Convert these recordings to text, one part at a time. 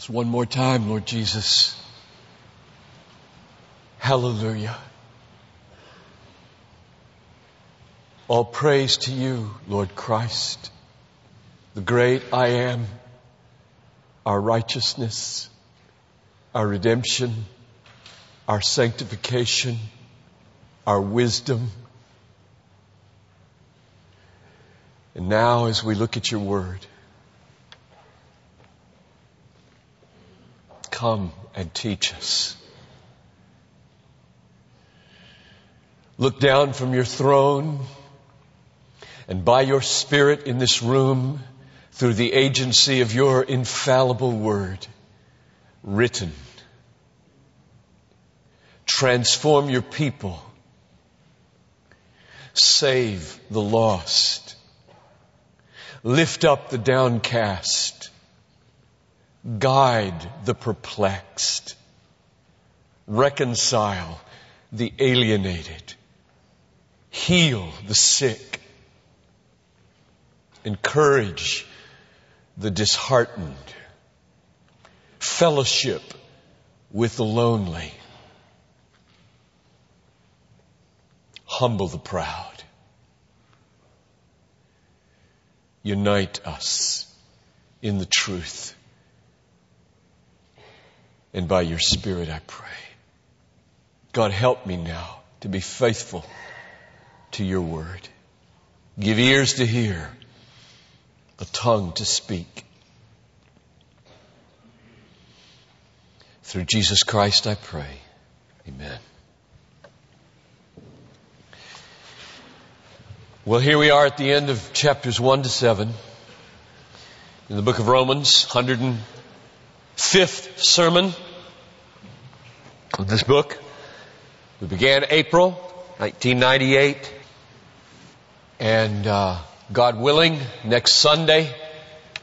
Just one more time, Lord Jesus. Hallelujah. All praise to you, Lord Christ, the great I am, our righteousness, our redemption, our sanctification, our wisdom. And now as we look at your word, come and teach us. Look down from your throne and by your spirit in this room through the agency of your infallible word written. Transform your people. Save the lost. Lift up the downcast. Guide the perplexed. Reconcile the alienated. Heal the sick. Encourage the disheartened. Fellowship with the lonely. Humble the proud. Unite us in the truth. And by your Spirit I pray. God help me now to be faithful to your word. Give ears to hear, a tongue to speak. Through Jesus Christ I pray. Amen. Well, here we are at the end of chapters 1 to 7 in the book of Romans, 105th sermon of this book. We began April 1998. And uh, God willing, next Sunday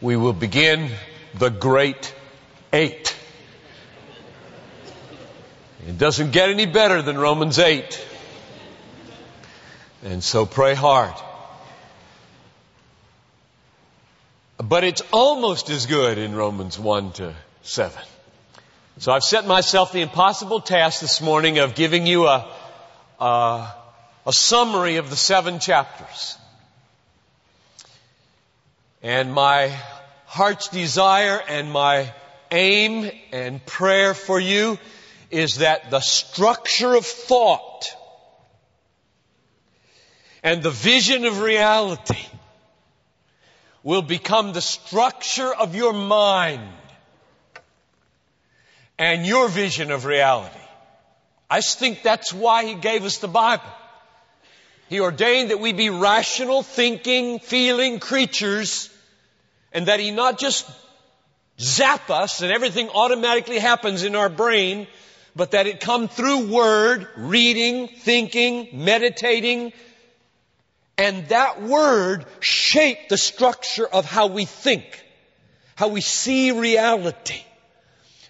we will begin the Great Eight. It doesn't get any better than Romans 8. And so pray hard. But it's almost as good in Romans 1 to 7. So I've set myself the impossible task this morning of giving you a, a a summary of the seven chapters. And my heart's desire and my aim and prayer for you is that the structure of thought and the vision of reality will become the structure of your mind and your vision of reality. I think that's why he gave us the Bible. He ordained that we be rational, thinking, feeling creatures, and that He not just zap us and everything automatically happens in our brain, but that it come through word, reading, thinking, meditating, and that word shape the structure of how we think, how we see reality.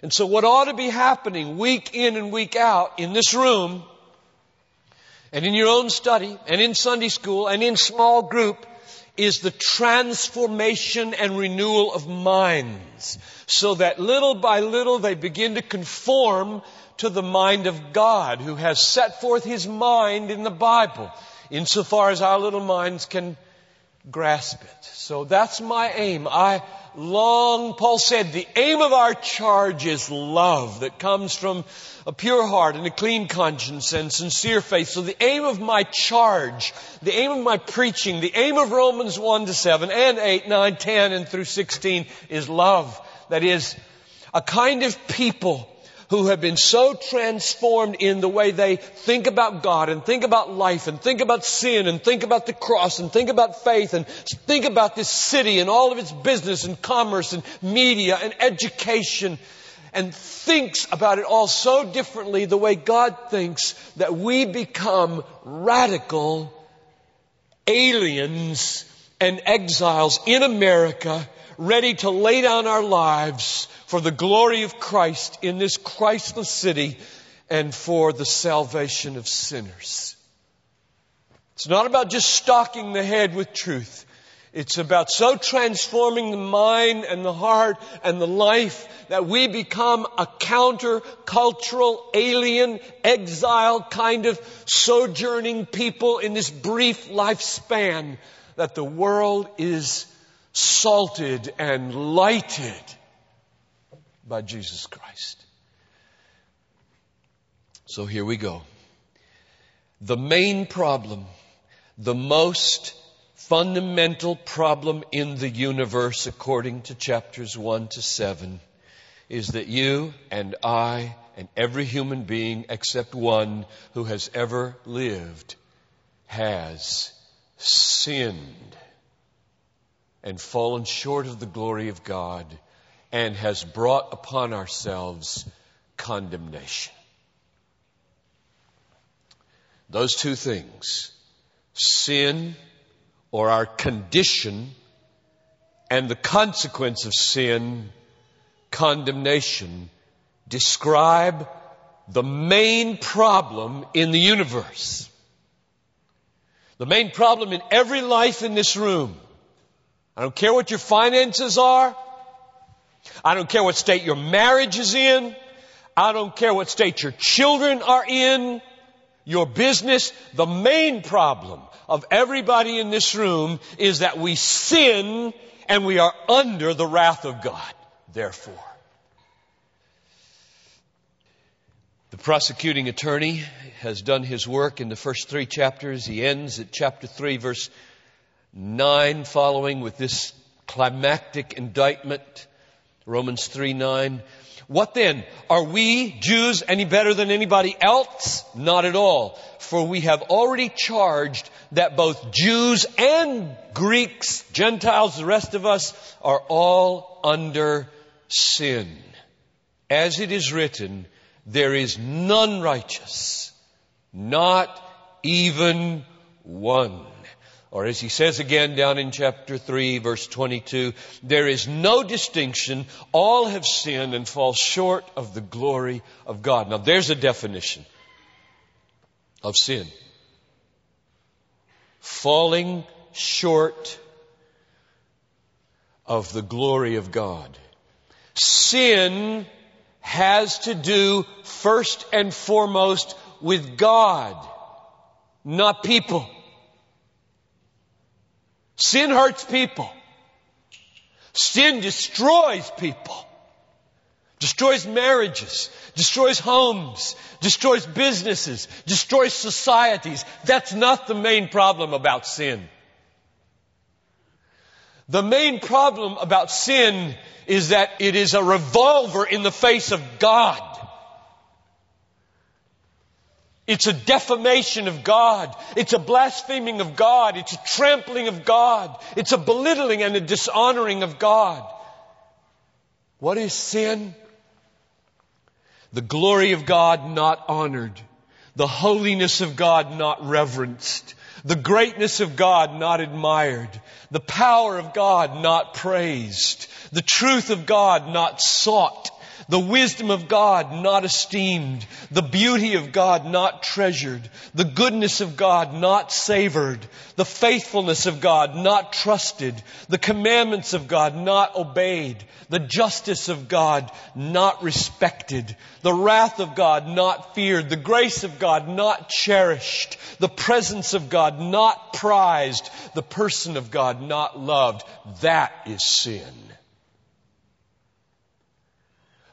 And so what ought to be happening week in and week out in this room and in your own study and in Sunday school and in small group is the transformation and renewal of minds. So that little by little they begin to conform to the mind of God who has set forth His mind in the Bible. Insofar as our little minds can grasp it. So that's my aim. I long, Paul said, the aim of our charge is love that comes from a pure heart and a clean conscience and sincere faith. So the aim of my charge, the aim of my preaching, the aim of Romans 1 to 7 and 8, 9, 10 and through 16 is love. That is a kind of people who have been so transformed in the way they think about God and think about life and think about sin and think about the cross and think about faith and think about this city and all of its business and commerce and media and education and thinks about it all so differently the way God thinks that we become radical aliens and exiles in America ready to lay down our lives for the glory of Christ in this Christless city and for the salvation of sinners. It's not about just stocking the head with truth. It's about so transforming the mind and the heart and the life that we become a counter-cultural, alien, exile kind of sojourning people in this brief lifespan that the world is salted and lighted by Jesus Christ. So here we go. The main problem, the most fundamental problem in the universe, according to chapters 1 to 7, is that you and I and every human being except one who has ever lived has sinned and fallen short of the glory of God and has brought upon ourselves condemnation. Those two things, sin or our condition and the consequence of sin, condemnation, describe the main problem in the universe. The main problem in every life in this room. I don't care what your finances are. I don't care what state your marriage is in. I don't care what state your children are in. Your business. The main problem of everybody in this room is that we sin and we are under the wrath of God, therefore. The prosecuting attorney has done his work in the first three chapters. He ends at chapter 3, verse 9, following with this climactic indictment. Romans 3 9. What then? Are we, Jews, any better than anybody else? Not at all. For we have already charged that both Jews and Greeks, Gentiles, the rest of us, are all under sin. As it is written, there is none righteous, not even one. Or as he says again down in chapter 3 verse 22, there is no distinction. All have sinned and fall short of the glory of God. Now there's a definition of sin. Falling short of the glory of God. Sin has to do first and foremost with God, not people. Sin hurts people. Sin destroys people. Destroys marriages, destroys homes, destroys businesses, destroys societies. That's not the main problem about sin. The main problem about sin is that it is a revolver in the face of God. It's a defamation of God. It's a blaspheming of God. It's a trampling of God. It's a belittling and a dishonoring of God. What is sin? The glory of God not honored. The holiness of God not reverenced. The greatness of God not admired. The power of God not praised. The truth of God not sought the wisdom of God not esteemed, the beauty of God not treasured, the goodness of God not savored, the faithfulness of God not trusted, the commandments of God not obeyed, the justice of God not respected, the wrath of God not feared, the grace of God not cherished, the presence of God not prized, the person of God not loved. That is sin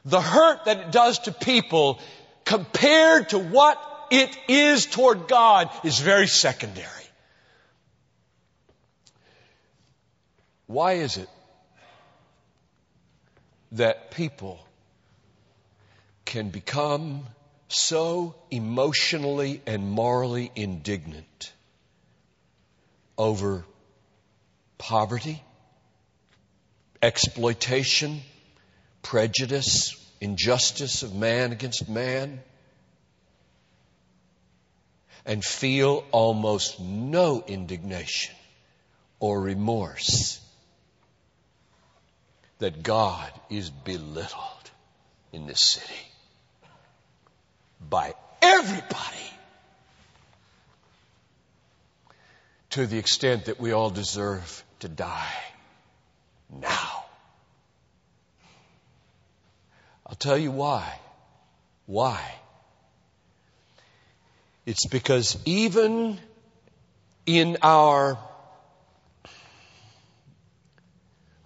the hurt that it does to people compared to what it is toward God is very secondary. Why is it that people can become so emotionally and morally indignant over poverty, exploitation, prejudice, injustice of man against man, and feel almost no indignation or remorse that God is belittled in this city by everybody to the extent that we all deserve to die now. I'll tell you why. Why? It's because even in our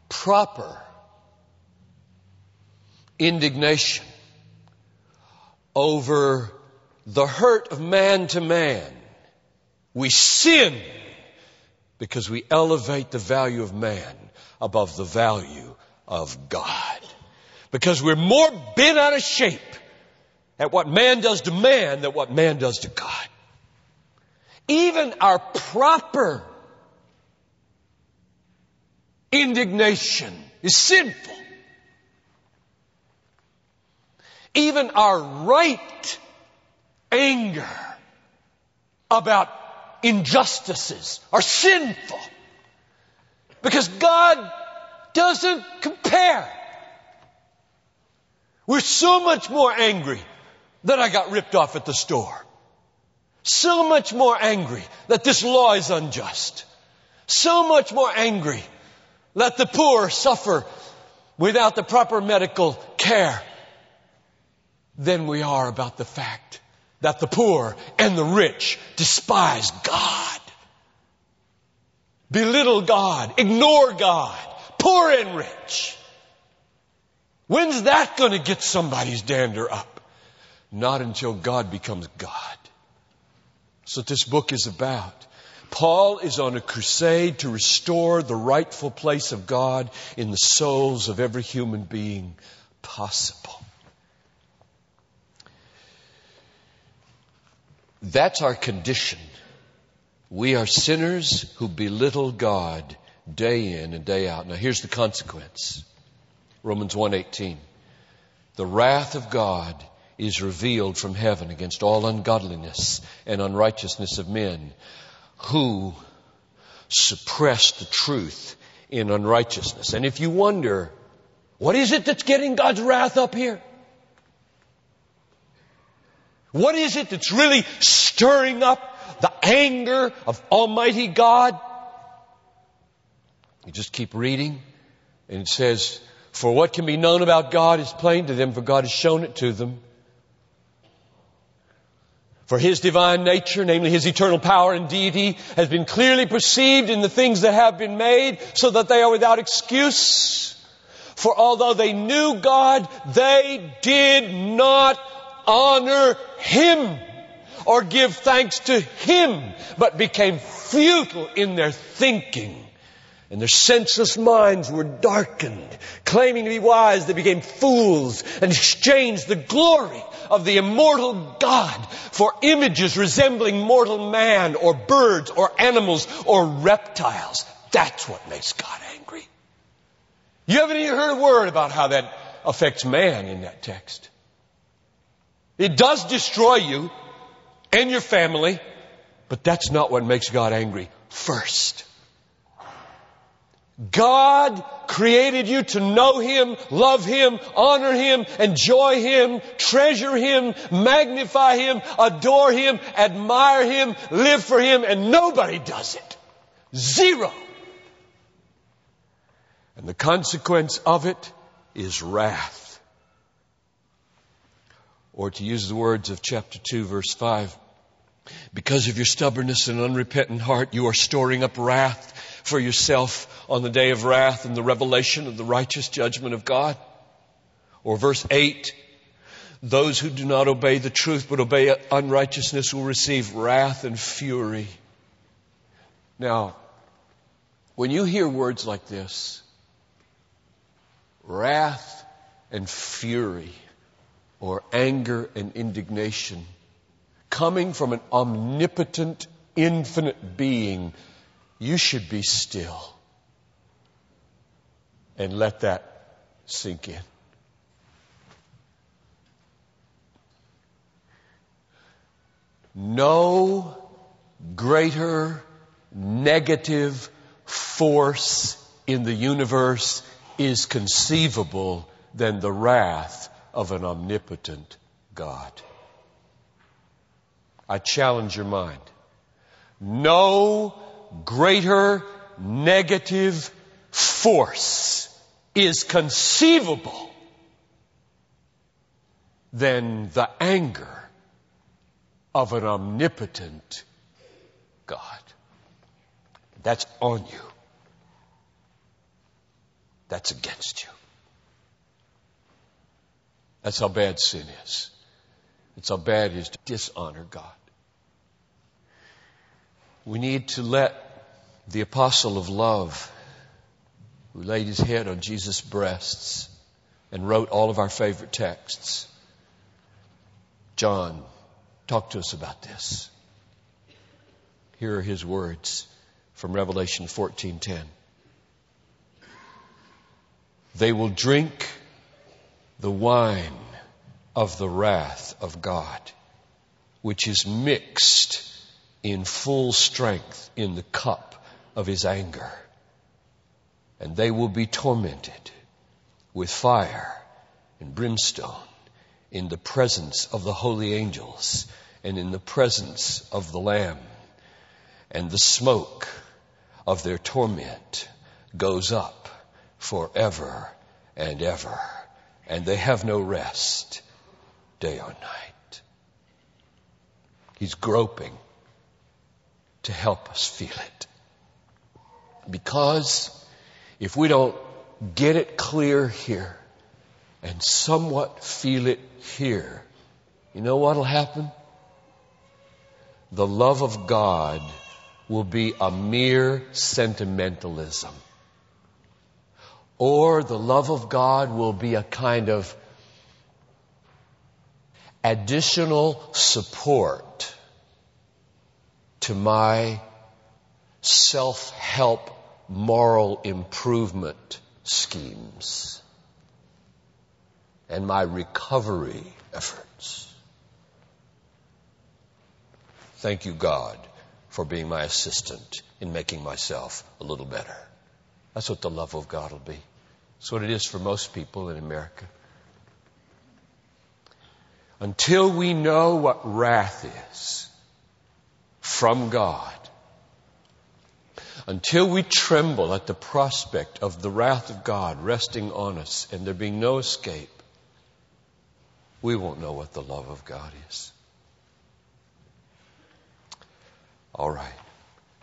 proper indignation over the hurt of man to man, we sin because we elevate the value of man above the value of God. Because we're more bent out of shape at what man does to man than what man does to God. Even our proper indignation is sinful. Even our right anger about injustices are sinful. Because God doesn't compare. We're so much more angry that I got ripped off at the store. So much more angry that this law is unjust. So much more angry that the poor suffer without the proper medical care than we are about the fact that the poor and the rich despise God, belittle God, ignore God, poor and rich. When's that going to get somebody's dander up? Not until God becomes God. That's what this book is about. Paul is on a crusade to restore the rightful place of God in the souls of every human being possible. That's our condition. We are sinners who belittle God day in and day out. Now here's the consequence. Romans 1:18. The wrath of God is revealed from heaven against all ungodliness and unrighteousness of men who suppress the truth in unrighteousness. And if you wonder, what is it that's getting God's wrath up here? What is it that's really stirring up the anger of Almighty God? You just keep reading and it says, for what can be known about God is plain to them, for God has shown it to them. For His divine nature, namely His eternal power and deity, has been clearly perceived in the things that have been made, so that they are without excuse. For although they knew God, they did not honor Him or give thanks to Him, but became futile in their thinking. And their senseless minds were darkened. Claiming to be wise, they became fools and exchanged the glory of the immortal God for images resembling mortal man or birds or animals or reptiles. That's what makes God angry. You haven't even heard a word about how that affects man in that text. It does destroy you and your family, but that's not what makes God angry first. God created you to know Him, love Him, honor Him, enjoy Him, treasure Him, magnify Him, adore Him, admire Him, live for Him, and nobody does it. Zero. And the consequence of it is wrath. Or to use the words of chapter 2 verse 5, because of your stubbornness and unrepentant heart, you are storing up wrath for yourself on the day of wrath and the revelation of the righteous judgment of God. Or verse 8, those who do not obey the truth but obey unrighteousness will receive wrath and fury. Now, when you hear words like this, wrath and fury, or anger and indignation, coming from an omnipotent, infinite being you should be still and let that sink in. No greater negative force in the universe is conceivable than the wrath of an omnipotent God. I challenge your mind. No greater negative force is conceivable than the anger of an omnipotent God. That's on you. That's against you. That's how bad sin is. It's how bad it is to dishonor God. We need to let the apostle of love, who laid his head on Jesus' breasts and wrote all of our favorite texts, John, talk to us about this. Here are his words from Revelation 14:10. They will drink the wine of the wrath of God, which is mixed in full strength in the cup of his anger. And they will be tormented with fire and brimstone in the presence of the holy angels and in the presence of the Lamb. And the smoke of their torment goes up forever and ever. And they have no rest day or night. He's groping to help us feel it. Because if we don't get it clear here and somewhat feel it here, you know what'll happen? The love of God will be a mere sentimentalism. Or the love of God will be a kind of additional support to my self-help moral improvement schemes and my recovery efforts. Thank you, God, for being my assistant in making myself a little better. That's what the love of God will be. That's what it is for most people in America. Until we know what wrath is from God, until we tremble at the prospect of the wrath of God resting on us and there being no escape, we won't know what the love of God is. All right.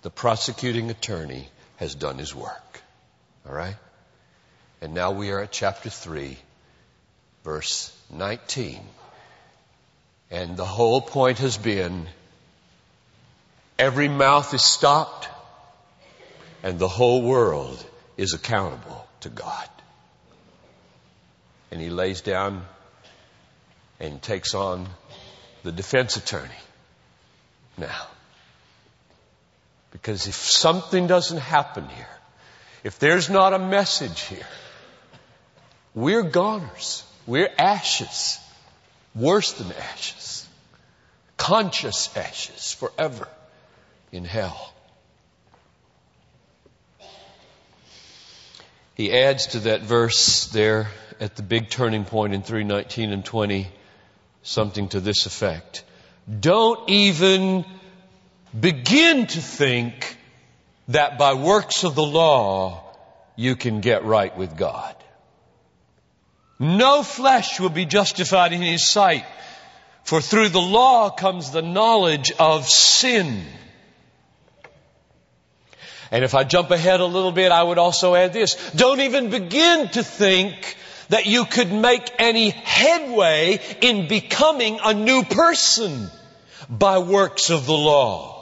The prosecuting attorney has done his work. All right? And now we are at chapter 3, verse 19. And the whole point has been every mouth is stopped and the whole world is accountable to God. And he lays down and takes on the defense attorney. Now, because if something doesn't happen here, if there's not a message here, we're goners. We're ashes. Worse than ashes. Conscious ashes forever in hell. He adds to that verse there at the big turning point in 319 and 20 something to this effect. Don't even begin to think that by works of the law you can get right with God. No flesh will be justified in his sight, for through the law comes the knowledge of sin. And if I jump ahead a little bit, I would also add this. Don't even begin to think that you could make any headway in becoming a new person by works of the law.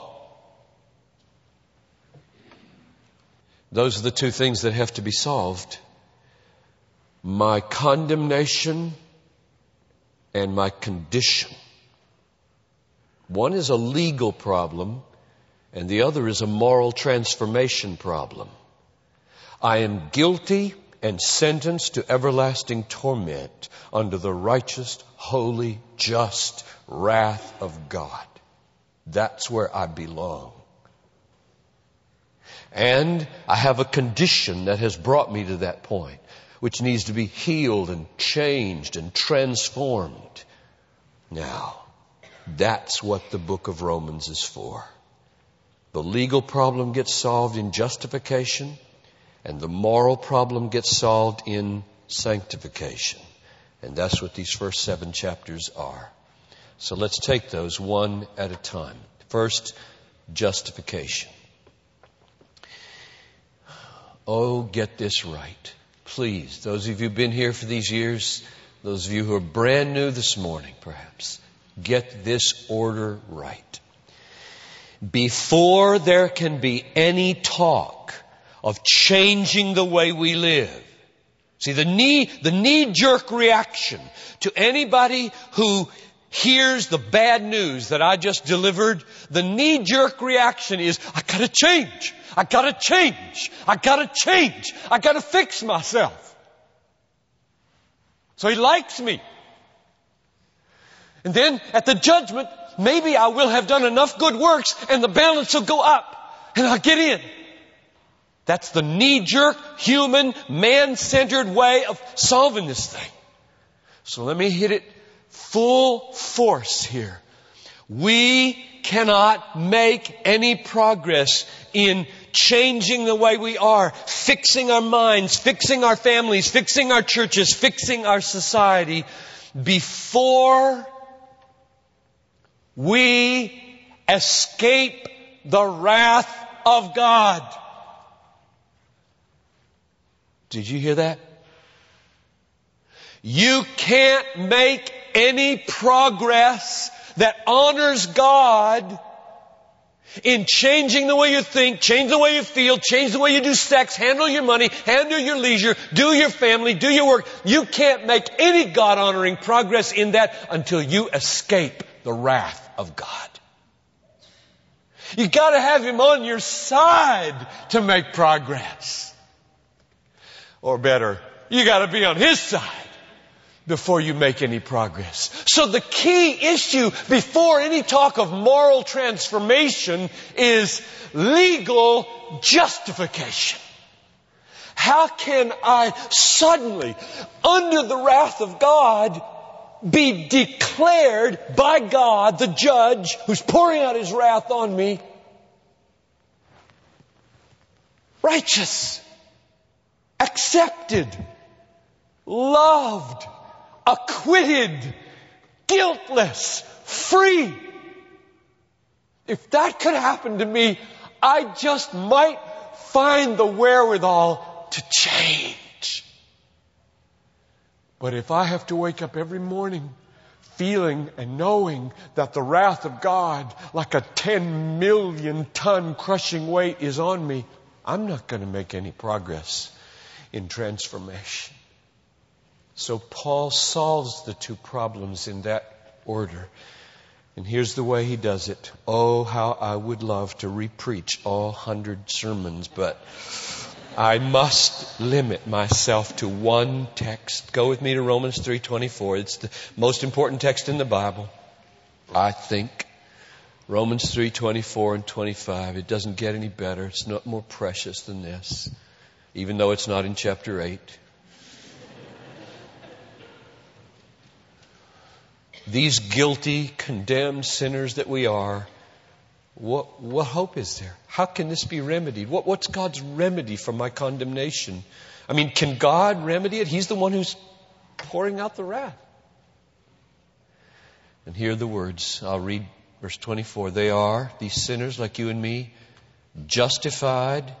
Those are the two things that have to be solved. My condemnation and my condition. One is a legal problem and the other is a moral transformation problem. I am guilty and sentenced to everlasting torment under the righteous, holy, just wrath of God. That's where I belong. And I have a condition that has brought me to that point, which needs to be healed and changed and transformed. Now, that's what the book of Romans is for. The legal problem gets solved in justification, and the moral problem gets solved in sanctification. And that's what these first seven chapters are. So let's take those one at a time. First, justification. Oh, get this right. Please, those of you who've been here for these years, those of you who are brand new this morning, perhaps, get this order right. Before there can be any talk of changing the way we live, see the knee, the knee jerk reaction to anybody who hears the bad news that I just delivered, the knee jerk reaction is, I gotta change. I gotta change. I gotta change. I gotta fix myself. So he likes me. And then at the judgment, maybe I will have done enough good works and the balance will go up and I'll get in. That's the knee-jerk, human, man-centered way of solving this thing. So let me hit it full force here. We cannot make any progress in changing the way we are, fixing our minds, fixing our families, fixing our churches, fixing our society before we escape the wrath of God. Did you hear that? You can't make any progress that honors God in changing the way you think, change the way you feel, change the way you do sex, handle your money, handle your leisure, do your family, do your work. You can't make any God honoring progress in that until you escape the wrath of God. You gotta have Him on your side to make progress. Or better, you gotta be on His side before you make any progress. So the key issue before any talk of moral transformation is legal justification. How can I suddenly, under the wrath of God, be declared by God, the judge, who's pouring out his wrath on me, righteous, accepted, loved, acquitted, guiltless, free. If that could happen to me, I just might find the wherewithal to change. But if I have to wake up every morning feeling and knowing that the wrath of God, like a 10 million ton crushing weight is on me, I'm not going to make any progress in transformation. So Paul solves the two problems in that order. And here's the way he does it. Oh, how I would love to repreach all hundred sermons, but I must limit myself to one text. Go with me to Romans 3:24. It's the most important text in the Bible. I think Romans 3:24 and 25. It doesn't get any better. It's not more precious than this, even though it's not in chapter 8. these guilty, condemned sinners that we are, what, what hope is there? How can this be remedied? What, what's God's remedy for my condemnation? I mean, can God remedy it? He's the one who's pouring out the wrath. And here are the words. I'll read verse 24. They are, these sinners like you and me, justified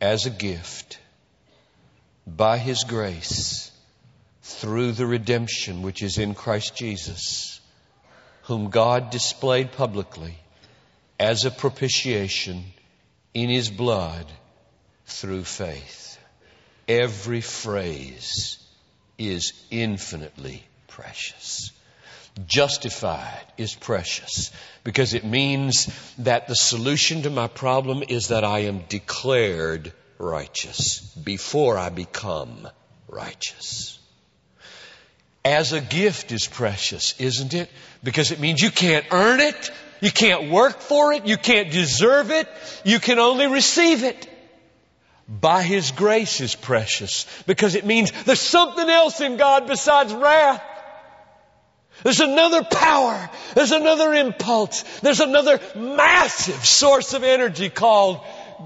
as a gift by His grace through the redemption which is in Christ Jesus, whom God displayed publicly as a propitiation in His blood through faith. Every phrase is infinitely precious. Justified is precious because it means that the solution to my problem is that I am declared righteous before I become righteous as a gift is precious, isn't it? Because it means you can't earn it, you can't work for it, you can't deserve it, you can only receive it. By His grace is precious because it means there's something else in God besides wrath. There's another power. There's another impulse. There's another massive source of energy called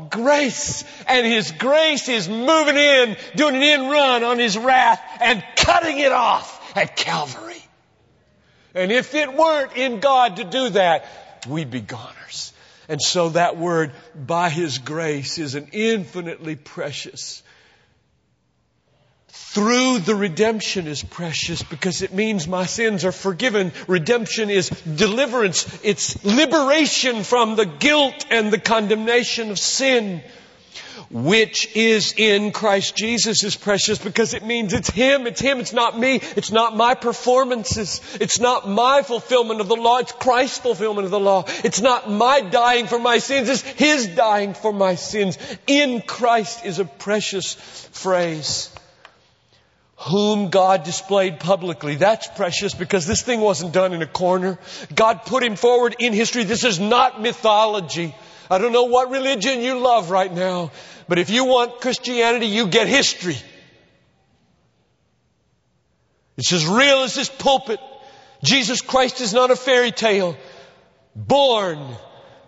grace. And His grace is moving in, doing an in run on His wrath and cutting it off at Calvary. And if it weren't in God to do that, we'd be goners. And so that word, by His grace, is an infinitely precious through the redemption is precious because it means my sins are forgiven. Redemption is deliverance. It's liberation from the guilt and the condemnation of sin. Which is in Christ Jesus is precious because it means it's Him, it's Him, it's not me, it's not my performances, it's not my fulfillment of the law, it's Christ's fulfillment of the law. It's not my dying for my sins, it's His dying for my sins. In Christ is a precious phrase whom God displayed publicly. That's precious because this thing wasn't done in a corner. God put him forward in history. This is not mythology. I don't know what religion you love right now, but if you want Christianity, you get history. It's as real as this pulpit. Jesus Christ is not a fairy tale. Born,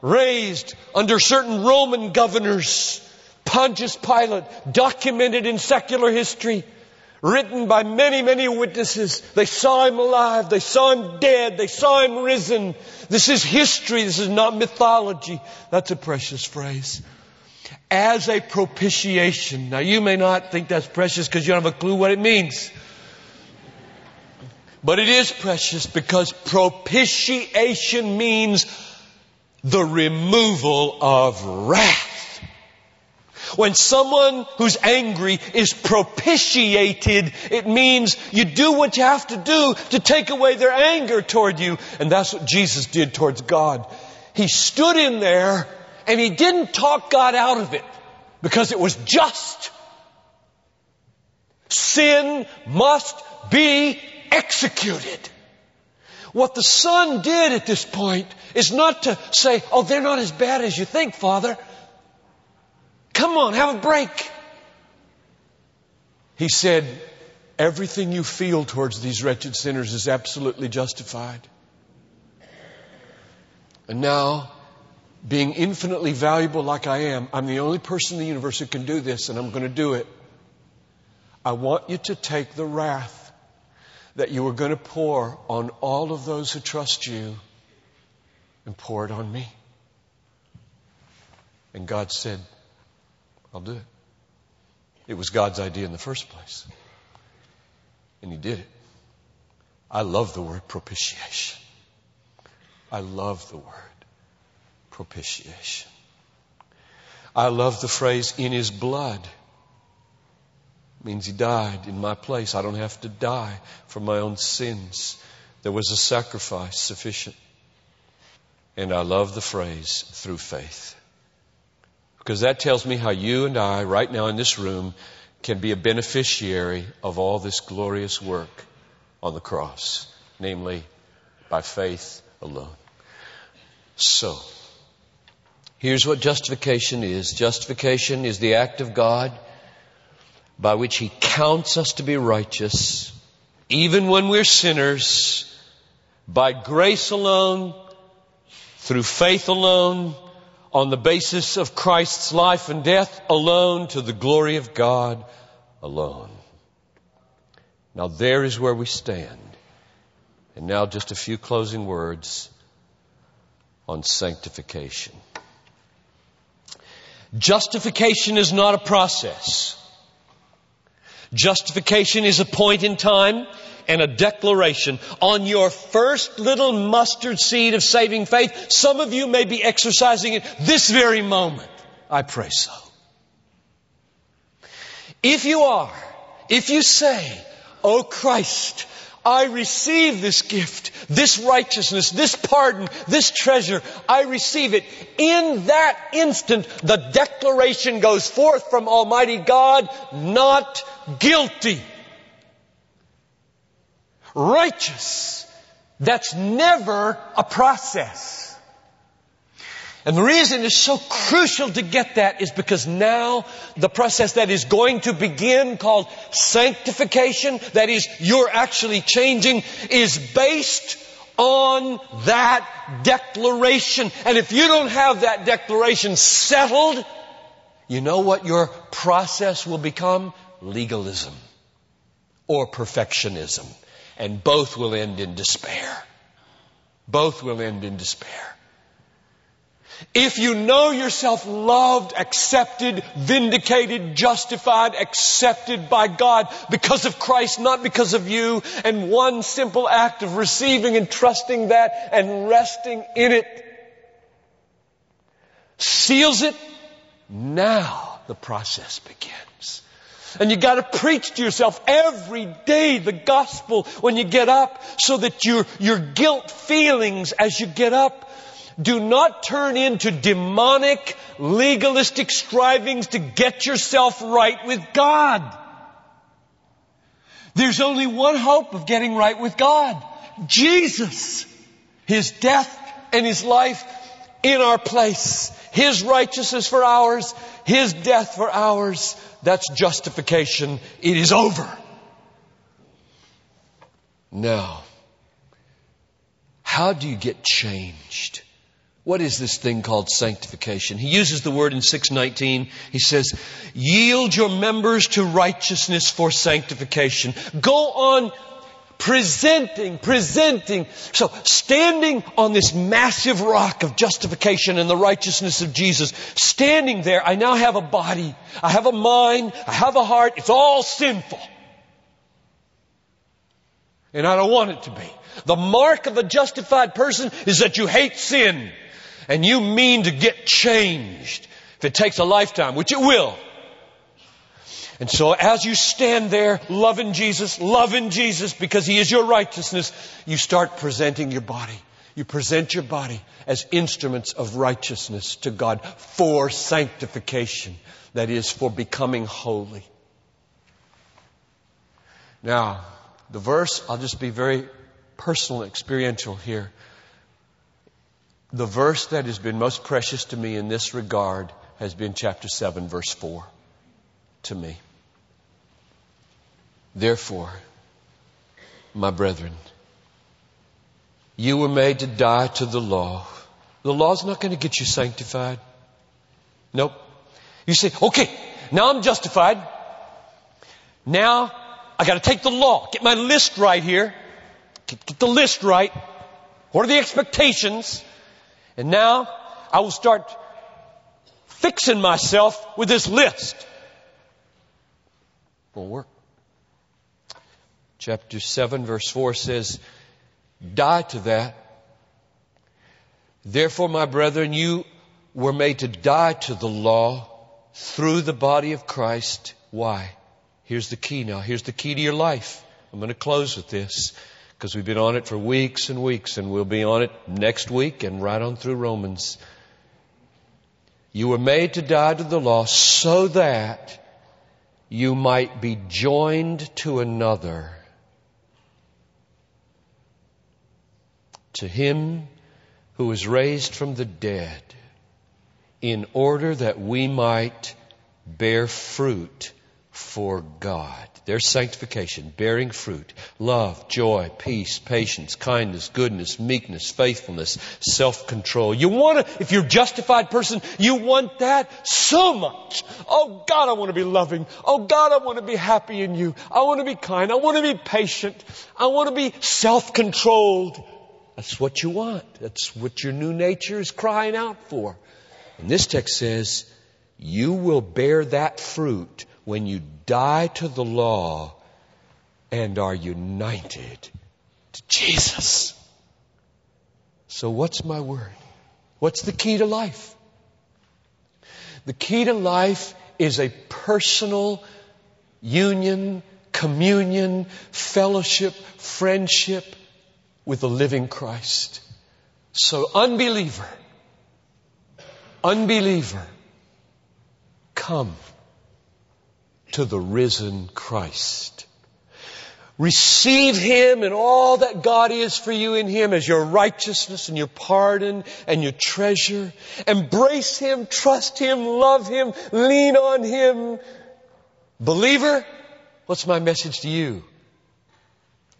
raised under certain Roman governors, Pontius Pilate, documented in secular history written by many, many witnesses. They saw him alive. They saw him dead. They saw him risen. This is history. This is not mythology. That's a precious phrase. As a propitiation. Now you may not think that's precious because you don't have a clue what it means. But it is precious because propitiation means the removal of wrath. When someone who's angry is propitiated, it means you do what you have to do to take away their anger toward you. And that's what Jesus did towards God. He stood in there and he didn't talk God out of it because it was just. Sin must be executed. What the Son did at this point is not to say, oh, they're not as bad as you think, Father. Come on, have a break. He said, Everything you feel towards these wretched sinners is absolutely justified. And now, being infinitely valuable like I am, I'm the only person in the universe who can do this, and I'm going to do it. I want you to take the wrath that you are going to pour on all of those who trust you and pour it on me. And God said, I'll do it. It was God's idea in the first place. And He did it. I love the word propitiation. I love the word propitiation. I love the phrase in His blood. It means He died in my place. I don't have to die for my own sins. There was a sacrifice sufficient. And I love the phrase through faith. Because that tells me how you and I, right now in this room, can be a beneficiary of all this glorious work on the cross, namely by faith alone. So, here's what justification is. Justification is the act of God by which He counts us to be righteous, even when we're sinners, by grace alone, through faith alone, on the basis of Christ's life and death alone to the glory of God alone. Now there is where we stand. And now just a few closing words on sanctification. Justification is not a process. Justification is a point in time and a declaration on your first little mustard seed of saving faith. Some of you may be exercising it this very moment. I pray so. If you are, if you say, Oh Christ, I receive this gift, this righteousness, this pardon, this treasure. I receive it. In that instant, the declaration goes forth from Almighty God, not guilty righteous. That's never a process. And the reason it's so crucial to get that is because now the process that is going to begin called sanctification, that is, you're actually changing, is based on that declaration. And if you don't have that declaration settled, you know what your process will become? Legalism or perfectionism. And both will end in despair. Both will end in despair. If you know yourself loved, accepted, vindicated, justified, accepted by God because of Christ, not because of you, and one simple act of receiving and trusting that and resting in it seals it, now the process begins. And you gotta preach to yourself every day the gospel when you get up so that your, your guilt feelings as you get up do not turn into demonic, legalistic strivings to get yourself right with God. There's only one hope of getting right with God. Jesus. His death and His life in our place. His righteousness for ours. His death for ours. That's justification. It is over. Now, how do you get changed? What is this thing called sanctification? He uses the word in 619. He says, yield your members to righteousness for sanctification. Go on presenting, presenting. So standing on this massive rock of justification and the righteousness of Jesus, standing there, I now have a body, I have a mind, I have a heart, it's all sinful. And I don't want it to be. The mark of a justified person is that you hate sin and you mean to get changed, if it takes a lifetime, which it will, and so as you stand there loving Jesus, loving Jesus because He is your righteousness, you start presenting your body. You present your body as instruments of righteousness to God for sanctification. That is, for becoming holy. Now, the verse, I'll just be very personal, experiential here. The verse that has been most precious to me in this regard has been chapter 7, verse 4 to me. Therefore, my brethren, you were made to die to the law. The law's not going to get you sanctified. Nope. You say, okay, now I'm justified. Now I got to take the law, get my list right here, get, get the list right. What are the expectations? And now I will start fixing myself with this list. Won't work. Chapter 7 verse 4 says, die to that. Therefore, my brethren, you were made to die to the law through the body of Christ. Why? Here's the key now. Here's the key to your life. I'm going to close with this because we've been on it for weeks and weeks and we'll be on it next week and right on through Romans. You were made to die to the law so that you might be joined to another. To him who was raised from the dead in order that we might bear fruit for God. There's sanctification, bearing fruit, love, joy, peace, patience, kindness, goodness, meekness, faithfulness, self-control. You want to, if you're a justified person, you want that so much. Oh God, I want to be loving. Oh God, I want to be happy in you. I want to be kind. I want to be patient. I want to be self-controlled. That's what you want. That's what your new nature is crying out for. And this text says, you will bear that fruit when you die to the law and are united to Jesus. So what's my word? What's the key to life? The key to life is a personal union, communion, fellowship, friendship with the living Christ. So unbeliever, unbeliever, come to the risen Christ. Receive Him and all that God is for you in Him as your righteousness and your pardon and your treasure. Embrace Him, trust Him, love Him, lean on Him. Believer, what's my message to you?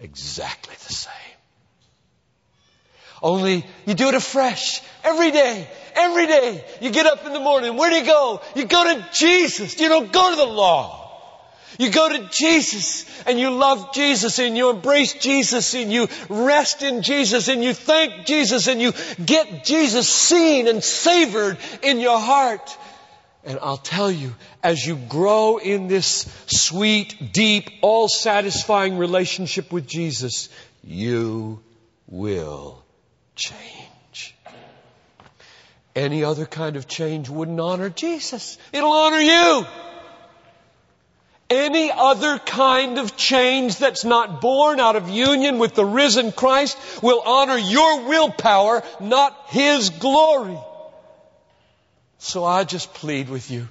Exactly the same. Only you do it afresh every day, every day. You get up in the morning. Where do you go? You go to Jesus. You don't go to the law. You go to Jesus and you love Jesus and you embrace Jesus and you rest in Jesus and you thank Jesus and you get Jesus seen and savored in your heart. And I'll tell you, as you grow in this sweet, deep, all satisfying relationship with Jesus, you will change. Any other kind of change wouldn't honor Jesus. It'll honor you. Any other kind of change that's not born out of union with the risen Christ will honor your willpower, not His glory. So I just plead with you.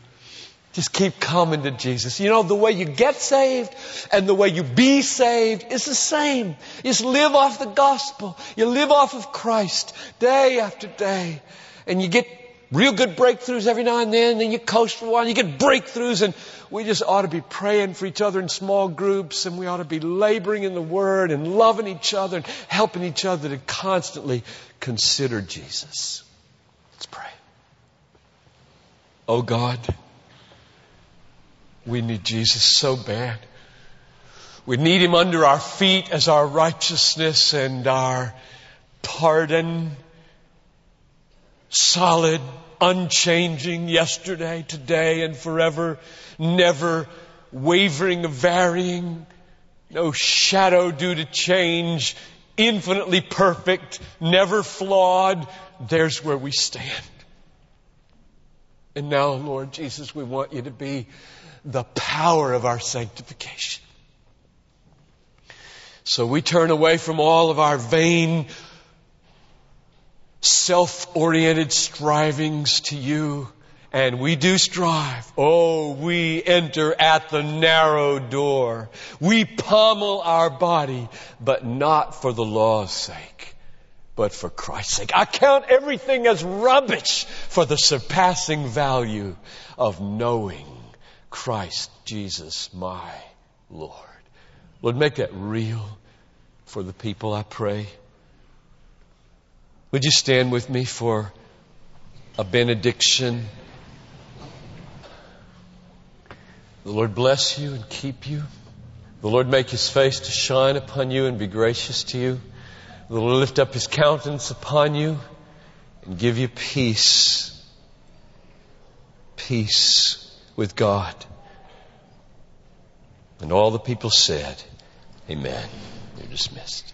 Just keep coming to Jesus. You know, the way you get saved and the way you be saved is the same. Just live off the gospel. You live off of Christ day after day. And you get real good breakthroughs every now and then, then you coast for a while, and you get breakthroughs, and we just ought to be praying for each other in small groups, and we ought to be laboring in the Word and loving each other and helping each other to constantly consider Jesus. Let's pray. Oh God. We need Jesus so bad. We need Him under our feet as our righteousness and our pardon. Solid, unchanging yesterday, today, and forever. Never wavering varying. No shadow due to change. Infinitely perfect. Never flawed. There's where we stand. And now, Lord Jesus, we want you to be the power of our sanctification. So we turn away from all of our vain, self-oriented strivings to you. And we do strive. Oh, we enter at the narrow door. We pommel our body, but not for the law's sake, but for Christ's sake. I count everything as rubbish for the surpassing value of knowing Christ Jesus, my Lord. Lord, make that real for the people, I pray. Would you stand with me for a benediction? The Lord bless you and keep you. The Lord make his face to shine upon you and be gracious to you. The Lord lift up his countenance upon you and give you peace. Peace with God. And all the people said, Amen. You're dismissed.